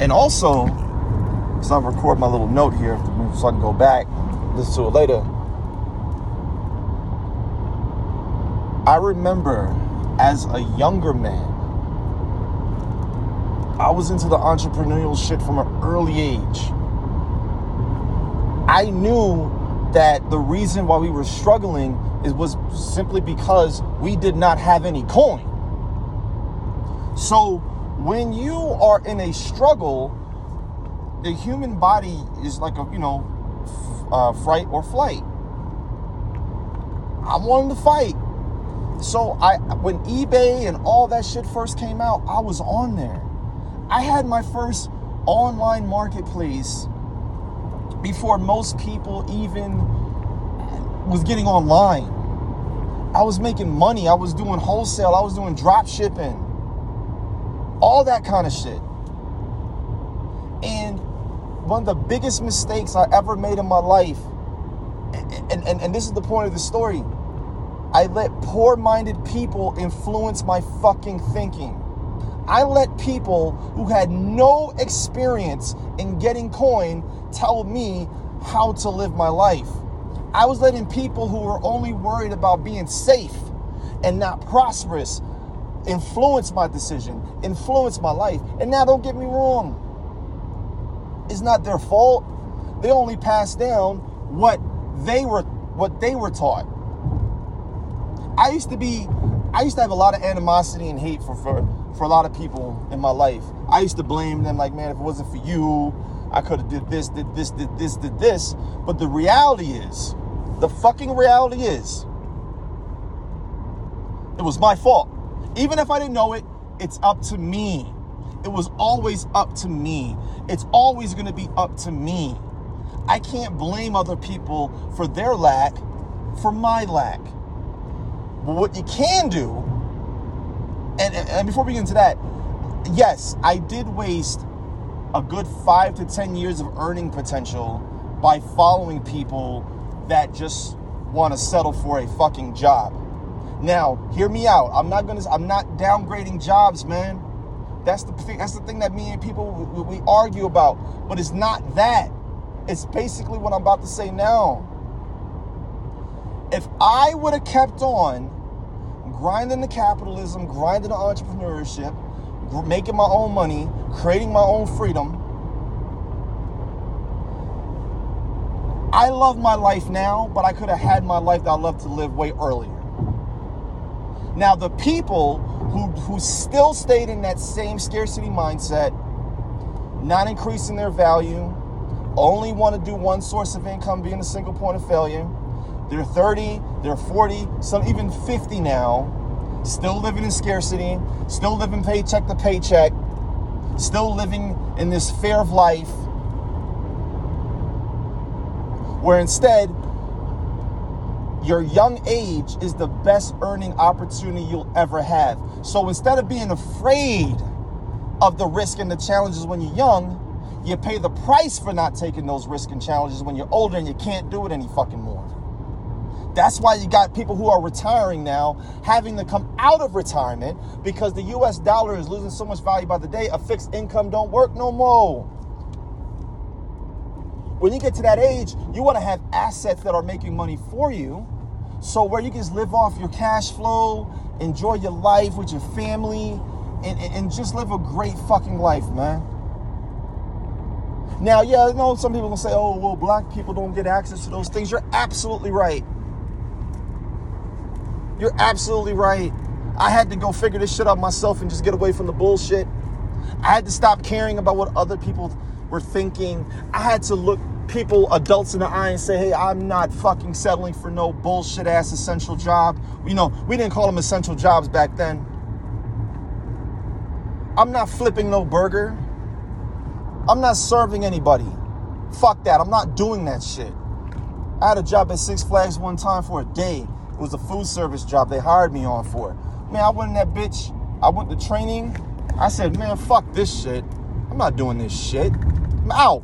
And also, so I'll record my little note here so I can go back, listen to it later. I remember as a younger man, I was into the entrepreneurial shit from an early age. I knew that the reason why we were struggling is was simply because we did not have any coin. So when you are in a struggle, the human body is like a you know uh, fright or flight. I wanted to fight. So I when eBay and all that shit first came out, I was on there. I had my first online marketplace before most people even was getting online. I was making money. I was doing wholesale. I was doing drop shipping. All that kind of shit. And one of the biggest mistakes I ever made in my life, and, and, and this is the point of the story, I let poor minded people influence my fucking thinking. I let people who had no experience in getting coin tell me how to live my life. I was letting people who were only worried about being safe and not prosperous influence my decision, influence my life. And now, don't get me wrong, it's not their fault. They only passed down what they were what they were taught. I used to be I used to have a lot of animosity and hate for for, for a lot of people in my life. I used to blame them like, man, if it wasn't for you, I could have did this, did this, did this, did this. But the reality is, the fucking reality is, it was my fault. Even if I didn't know it, it's up to me. It was always up to me. It's always going to be up to me. I can't blame other people for their lack for my lack. But what you can do, and, and before we get into that, yes, I did waste a good five to 10 years of earning potential by following people that just want to settle for a fucking job. Now, hear me out. I'm not gonna. I'm not downgrading jobs, man. That's the thing. That's the thing that me and people we, we argue about. But it's not that. It's basically what I'm about to say now. If I would have kept on grinding the capitalism, grinding the entrepreneurship, making my own money, creating my own freedom. I love my life now, but I could have had my life that I love to live way earlier. Now, the people who, who still stayed in that same scarcity mindset, not increasing their value, only want to do one source of income being a single point of failure, they're 30, they're 40, some even 50 now, still living in scarcity, still living paycheck to paycheck, still living in this fear of life, where instead, your young age is the best earning opportunity you'll ever have. So instead of being afraid of the risk and the challenges when you're young, you pay the price for not taking those risks and challenges when you're older and you can't do it any fucking more. That's why you got people who are retiring now having to come out of retirement because the US dollar is losing so much value by the day. A fixed income don't work no more. When you get to that age, you want to have assets that are making money for you. So where you can just live off your cash flow, enjoy your life with your family, and, and just live a great fucking life, man. Now, yeah, I know some people gonna say, oh, well, black people don't get access to those things. You're absolutely right. You're absolutely right. I had to go figure this shit out myself and just get away from the bullshit. I had to stop caring about what other people were thinking. I had to look people, adults in the eye and say, hey, I'm not fucking settling for no bullshit ass essential job. You know, we didn't call them essential jobs back then. I'm not flipping no burger. I'm not serving anybody. Fuck that. I'm not doing that shit. I had a job at Six Flags one time for a day. It was a food service job they hired me on for. Man, I went in that bitch. I went to training. I said, man, fuck this shit. I'm not doing this shit. I'm out.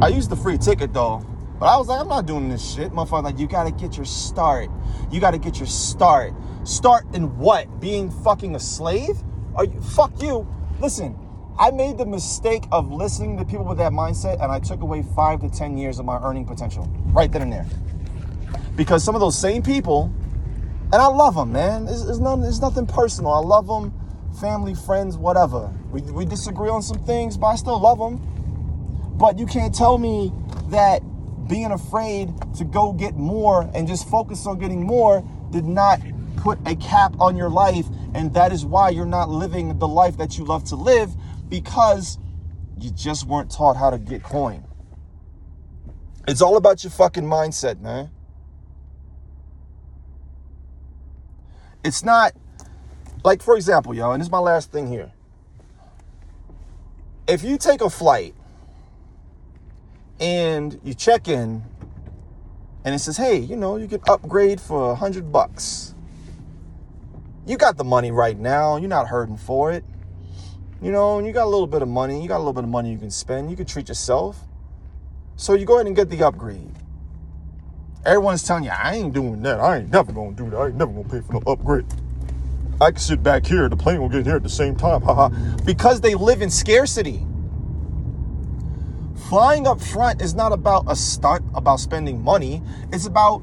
I used the free ticket though. But I was like, I'm not doing this shit. Motherfucker, like, you gotta get your start. You gotta get your start. Start in what? Being fucking a slave? Are you fuck you? Listen, I made the mistake of listening to people with that mindset, and I took away five to 10 years of my earning potential right then and there. Because some of those same people, and I love them, man. It's nothing personal. I love them, family, friends, whatever. We, we disagree on some things, but I still love them. But you can't tell me that being afraid to go get more and just focus on getting more did not put a cap on your life. And that is why you're not living the life that you love to live because you just weren't taught how to get coin. It's all about your fucking mindset, man. It's not like, for example, y'all, and this is my last thing here. If you take a flight and you check in and it says, hey, you know, you can upgrade for a hundred bucks. You got the money right now, you're not hurting for it. You know, and you got a little bit of money, you got a little bit of money you can spend, you can treat yourself. So you go ahead and get the upgrade. Everyone's telling you, I ain't doing that. I ain't never gonna do that. I ain't never gonna pay for no upgrade. I can sit back here, the plane will get here at the same time. Haha. because they live in scarcity. Flying up front is not about a stunt, about spending money. It's about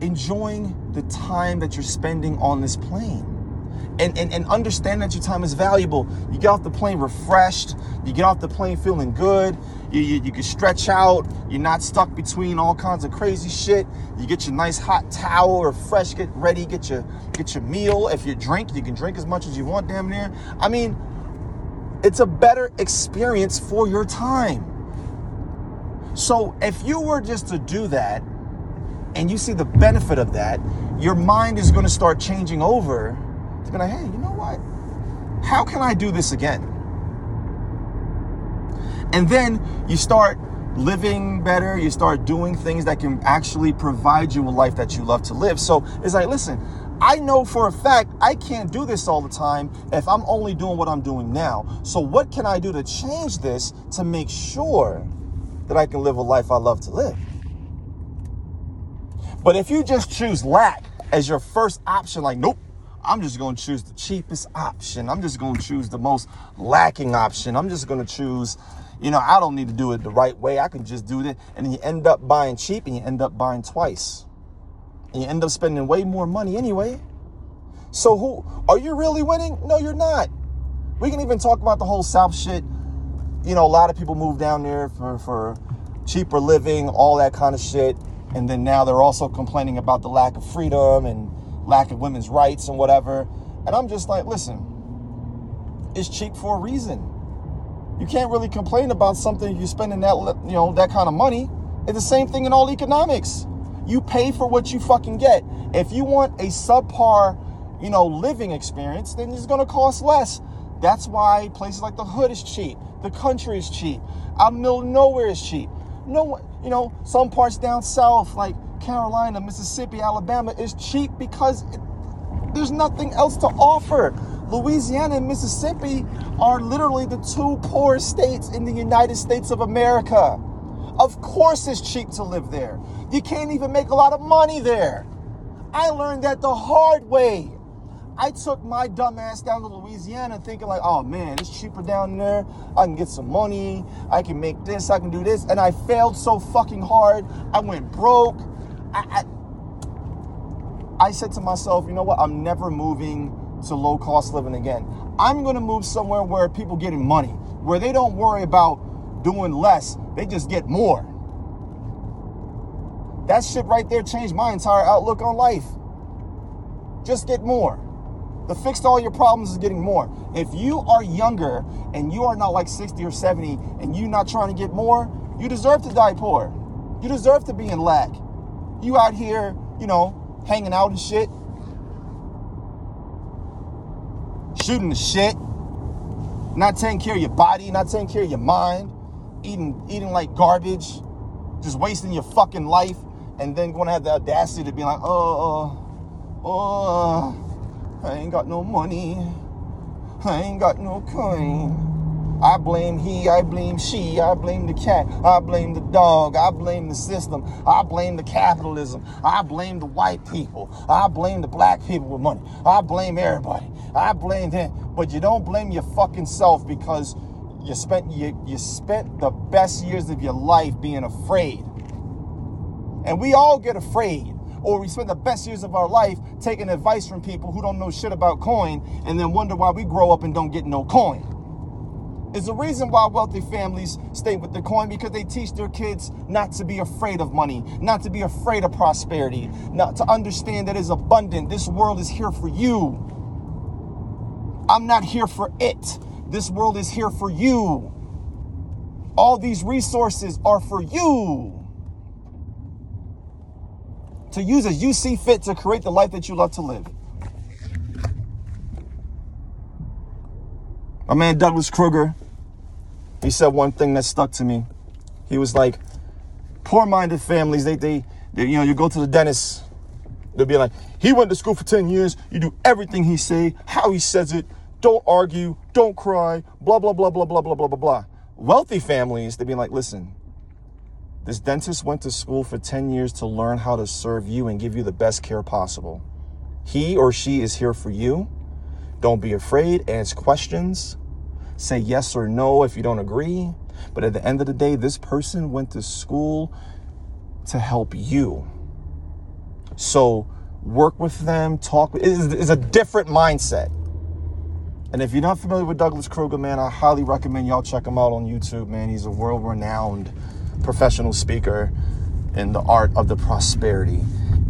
enjoying the time that you're spending on this plane and, and, and understand that your time is valuable. You get off the plane refreshed, you get off the plane feeling good, you, you, you can stretch out, you're not stuck between all kinds of crazy shit. You get your nice hot towel or fresh, get ready, get your get your meal. If you drink, you can drink as much as you want, damn near. I mean, it's a better experience for your time. So if you were just to do that and you see the benefit of that, your mind is going to start changing over to be like, hey, you know what? How can I do this again? And then you start living better, you start doing things that can actually provide you a life that you love to live. So it's like, listen, I know for a fact I can't do this all the time if I'm only doing what I'm doing now. So, what can I do to change this to make sure that I can live a life I love to live? But if you just choose lack as your first option, like, nope, I'm just going to choose the cheapest option. I'm just going to choose the most lacking option. I'm just going to choose, you know, I don't need to do it the right way. I can just do it. And you end up buying cheap and you end up buying twice. And you end up spending way more money anyway. So who are you really winning? No, you're not. We can even talk about the whole South shit. You know, a lot of people move down there for, for cheaper living, all that kind of shit. And then now they're also complaining about the lack of freedom and lack of women's rights and whatever. And I'm just like, listen, it's cheap for a reason. You can't really complain about something you're spending that you know that kind of money. It's the same thing in all economics. You pay for what you fucking get. If you want a subpar, you know, living experience, then it's gonna cost less. That's why places like the hood is cheap, the country is cheap, out middle nowhere is cheap. No, you know, some parts down south, like Carolina, Mississippi, Alabama is cheap because it, there's nothing else to offer. Louisiana and Mississippi are literally the two poorest states in the United States of America. Of course, it's cheap to live there. You can't even make a lot of money there. I learned that the hard way. I took my dumb ass down to Louisiana thinking like, oh man, it's cheaper down there. I can get some money. I can make this. I can do this. And I failed so fucking hard. I went broke. I, I, said to myself, you know what? I'm never moving to low cost living again. I'm going to move somewhere where people getting money, where they don't worry about doing less. They just get more. That shit right there changed my entire outlook on life. Just get more. The fix to all your problems is getting more. If you are younger and you are not like 60 or 70 and you're not trying to get more, you deserve to die poor. You deserve to be in lack. You out here, you know, hanging out and shit. Shooting the shit. Not taking care of your body, not taking care of your mind. Eating eating like garbage. Just wasting your fucking life. And then going to have the audacity to be like, oh, oh, I ain't got no money. I ain't got no coin. I blame he, I blame she, I blame the cat, I blame the dog, I blame the system, I blame the capitalism, I blame the white people, I blame the black people with money, I blame everybody, I blame them. But you don't blame your fucking self because you spent you, you spent the best years of your life being afraid. And we all get afraid or we spend the best years of our life taking advice from people who don't know shit about coin and then wonder why we grow up and don't get no coin is the reason why wealthy families stay with the coin because they teach their kids not to be afraid of money, not to be afraid of prosperity, not to understand that it's abundant. This world is here for you. I'm not here for it. This world is here for you. All these resources are for you to use as you see fit to create the life that you love to live. My man Douglas Kruger, he said one thing that stuck to me. He was like, poor-minded families, they, they, they, you know, you go to the dentist, they'll be like, he went to school for 10 years, you do everything he say, how he says it, don't argue, don't cry, blah, blah, blah, blah, blah, blah, blah, blah, blah. Wealthy families, they'd be like, listen, this dentist went to school for 10 years to learn how to serve you and give you the best care possible. He or she is here for you. Don't be afraid, ask questions, say yes or no if you don't agree. But at the end of the day, this person went to school to help you. So work with them, talk. It's a different mindset. And if you're not familiar with Douglas Kruger, man, I highly recommend y'all check him out on YouTube, man. He's a world renowned professional speaker in the art of the prosperity.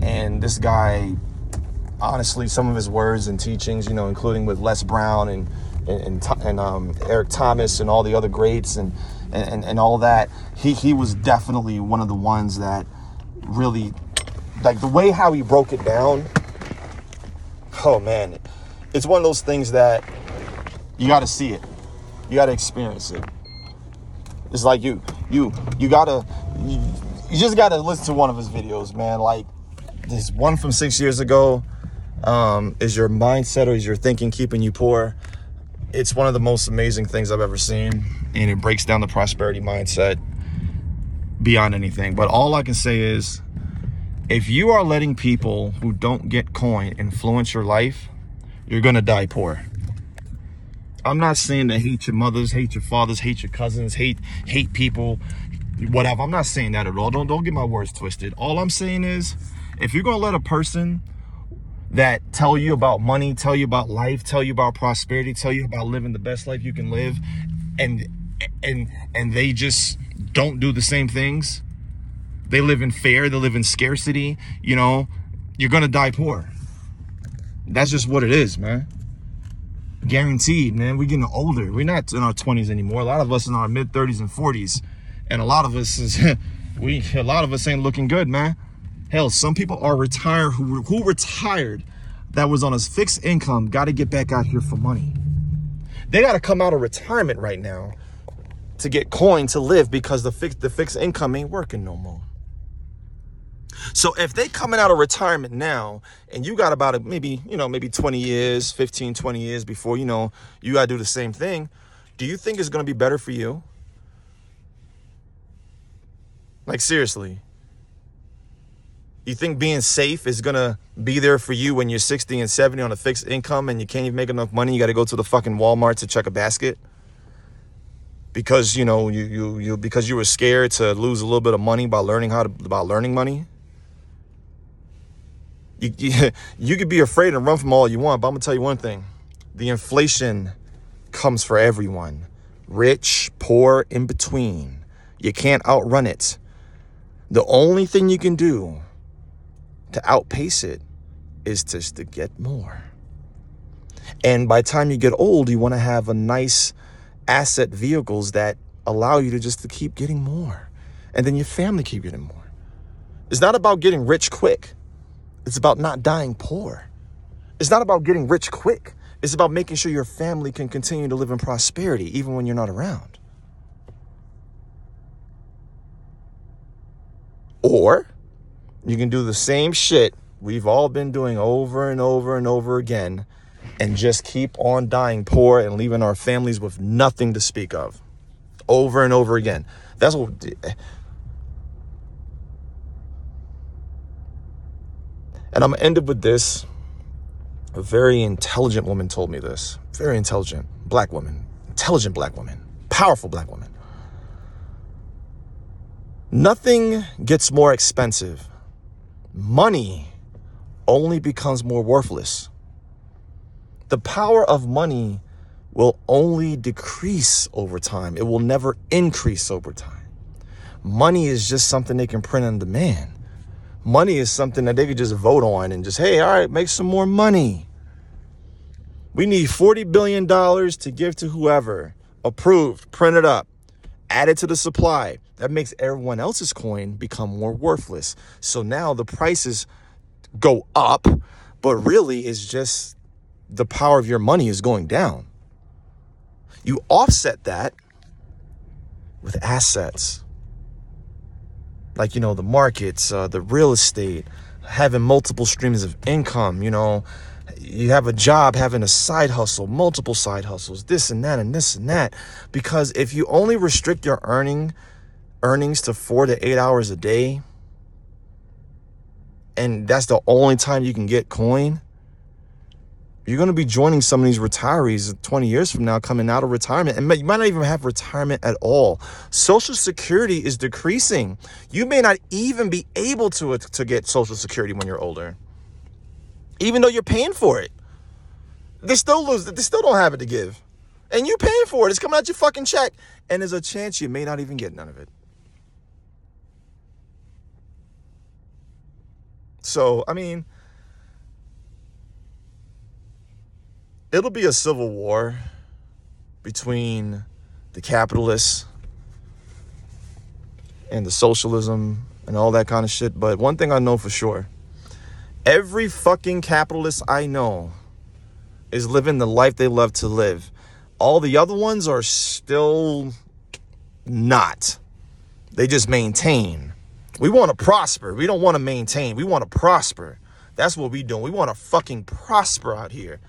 And this guy, honestly, some of his words and teachings, you know, including with Les Brown and and, and, um, Eric Thomas and all the other greats and, and, and all that, he, he was definitely one of the ones that really, like the way how he broke it down, oh man, it's one of those things that you got to see it. You got to experience it. It's like you, you, you gotta, you, you just gotta listen to one of his videos, man. Like this one from six years ago. Um, is your mindset or is your thinking keeping you poor? It's one of the most amazing things I've ever seen, and it breaks down the prosperity mindset beyond anything. But all I can say is if you are letting people who don't get coin influence your life, you're going to die poor. I'm not saying to hate your mothers, hate your fathers, hate your cousins, hate hate people, whatever. I'm not saying that at all. Don't don't get my words twisted. All I'm saying is if you're going to let a person that tell you about money, tell you about life, tell you about prosperity, tell you about living the best life you can live and and and they just don't do the same things. They live in fear, they live in scarcity, you know, you're going to die poor. That's just what it is, man. Guaranteed, man. We're getting older. We're not in our 20s anymore. A lot of us in our mid 30s and 40s. And a lot of us is we a lot of us ain't looking good, man. Hell, some people are retired who, who retired that was on a fixed income, got to get back out here for money. They got to come out of retirement right now to get coin to live because the fixed the fixed income ain't working no more. So if they coming out of retirement now and you got about a, maybe, you know, maybe 20 years, 15, 20 years before, you know, you got to do the same thing, do you think it's going to be better for you? Like seriously. You think being safe is gonna be there for you when you're 60 and 70 on a fixed income and you can't even make enough money? You got to go to the fucking Walmart to check a basket because you know you you you because you were scared to lose a little bit of money by learning how to learning money. You, you, you could be afraid and run from all you want, but I'm gonna tell you one thing: the inflation comes for everyone, rich, poor, in between. You can't outrun it. The only thing you can do to outpace it is just to get more. And by the time you get old, you want to have a nice asset vehicles that allow you to just to keep getting more. And then your family keep getting more. It's not about getting rich quick. It's about not dying poor. It's not about getting rich quick. It's about making sure your family can continue to live in prosperity even when you're not around. Or you can do the same shit we've all been doing over and over and over again and just keep on dying poor and leaving our families with nothing to speak of over and over again. That's what. And I'm gonna end it with this. A very intelligent woman told me this. Very intelligent black woman, intelligent black woman, powerful black woman. Nothing gets more expensive. Money only becomes more worthless. The power of money will only decrease over time. It will never increase over time. Money is just something they can print on demand. Money is something that they could just vote on and just, hey, all right, make some more money. We need $40 billion to give to whoever. Approved, print it up, add it to the supply. That makes everyone else's coin become more worthless. So now the prices go up, but really it's just the power of your money is going down. You offset that with assets. Like, you know, the markets, uh, the real estate, having multiple streams of income, you know, you have a job, having a side hustle, multiple side hustles, this and that and this and that. Because if you only restrict your earning earnings to four to eight hours a day, and that's the only time you can get coin, you're going to be joining some of these retirees 20 years from now coming out of retirement and you might not even have retirement at all. Social security is decreasing. You may not even be able to to get social security when you're older even though you're paying for it. They still lose they still don't have it to give. And you're paying for it it's coming out your fucking check and there's a chance you may not even get none of it so i mean it'll be a civil war between the capitalists and the socialism and all that kind of shit. But one thing I know for sure every fucking capitalist I know is living the life they love to live. All the other ones are still not. They just maintain. We want to prosper. We don't want to maintain. We want to prosper. That's what we do. We want to fucking prosper out here.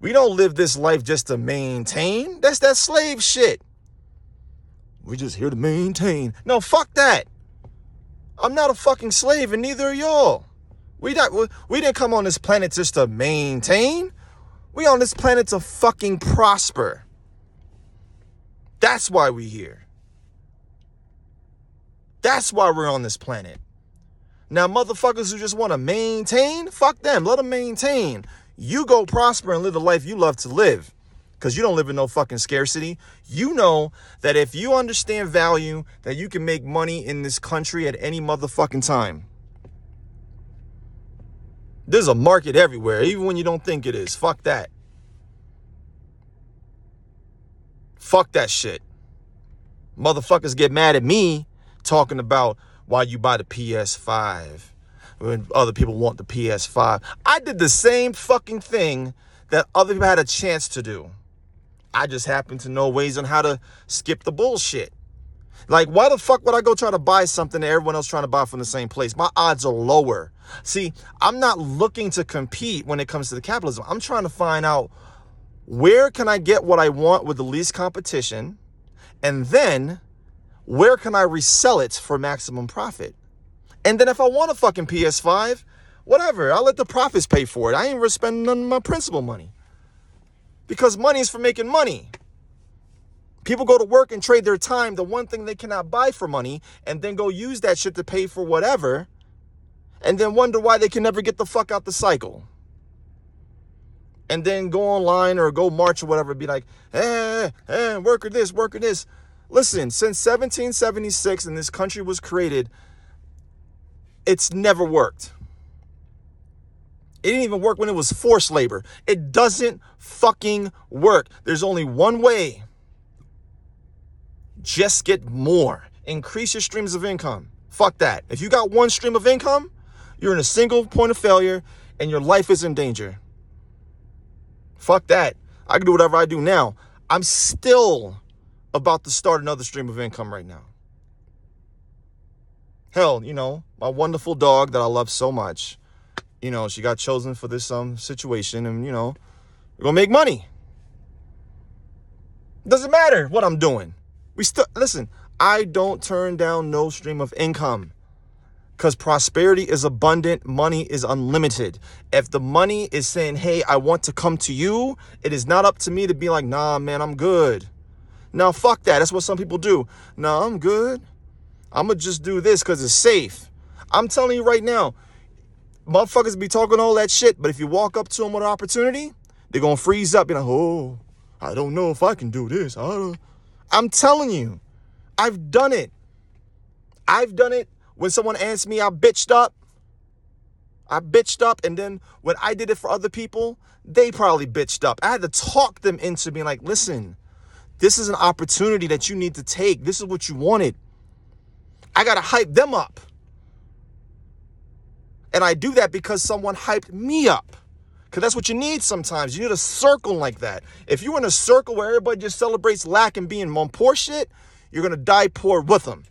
We don't live this life just to maintain. That's that slave shit. We're just here to maintain. No, fuck that. I'm not a fucking slave, and neither are y'all. We not, we didn't come on this planet just to maintain. We on this planet to fucking prosper. That's why we here. That's why we're on this planet. Now, motherfuckers who just want to maintain, fuck them. Let them maintain. You go prosper and live the life you love to live because you don't live in no fucking scarcity. You know that if you understand value, that you can make money in this country at any motherfucking time. There's a market everywhere, even when you don't think it is. Fuck that. Fuck that shit. Motherfuckers get mad at me talking about why you buy the PS5 when other people want the PS5. I did the same fucking thing that other people had a chance to do. I just happen to know ways on how to skip the bullshit. Like, why the fuck would I go try to buy something that everyone else trying to buy from the same place? My odds are lower. See, I'm not looking to compete when it comes to the capitalism. I'm trying to find out where can I get what I want with the least competition, and then where can I resell it for maximum profit? And then if I want a fucking PS5, whatever, I'll let the profits pay for it. I ain't spending none of my principal money. Because money is for making money. People go to work and trade their time, the one thing they cannot buy for money, and then go use that shit to pay for whatever, and then wonder why they can never get the fuck out the cycle. And then go online or go march or whatever, be like, eh, eh, worker this, worker this. Listen, since 1776 and this country was created, it's never worked. It didn't even work when it was forced labor. It doesn't fucking work. There's only one way. Just get more. Increase your streams of income. Fuck that. If you got one stream of income, you're in a single point of failure and your life is in danger. Fuck that. I can do whatever I do now. I'm still about to start another stream of income right now. Hell, you know, my wonderful dog that I love so much. you know, she got chosen for this um situation and you know, we're gonna make money. Doesn't matter what I'm doing. We still listen, I don't turn down no stream of income. Because prosperity is abundant, money is unlimited. If the money is saying, hey, I want to come to you, it is not up to me to be like, nah, man, I'm good. Now, fuck that. That's what some people do. No, I'm good. I'm going to just do this because it's safe. I'm telling you right now, motherfuckers be talking all that shit, but if you walk up to them with an opportunity, they're going to freeze up. You're like, oh, I don't know if I can do this. I don't. I'm telling you, I've done it. I've done it when someone asked me, I bitched up. I bitched up, and then when I did it for other people, they probably bitched up. I had to talk them into being like, listen, this is an opportunity that you need to take. This is what you wanted. I got to hype them up. And I do that because someone hyped me up. Because that's what you need sometimes. You need a circle like that. If you're in a circle where everybody just celebrates lack and being on poor shit, you're going to die poor with them.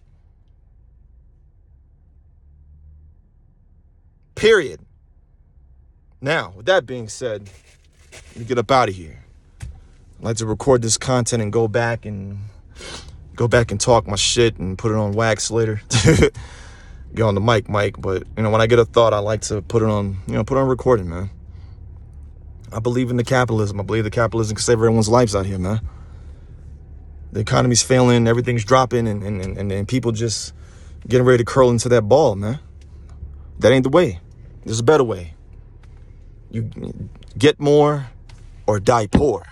Period. Now, with that being said, let me get up out of here. I'd like to record this content and go back and go back and talk my shit and put it on wax later. Get on the mic, mic. But you know, when I get a thought, I like to put it on, you know, put on recording, man. I believe in the capitalism. I believe the capitalism can save everyone's lives out here, man. The economy's failing, everything's dropping, and and, and, and people just getting ready to curl into that ball, man. That ain't the way. There's a better way. You get more or die poor.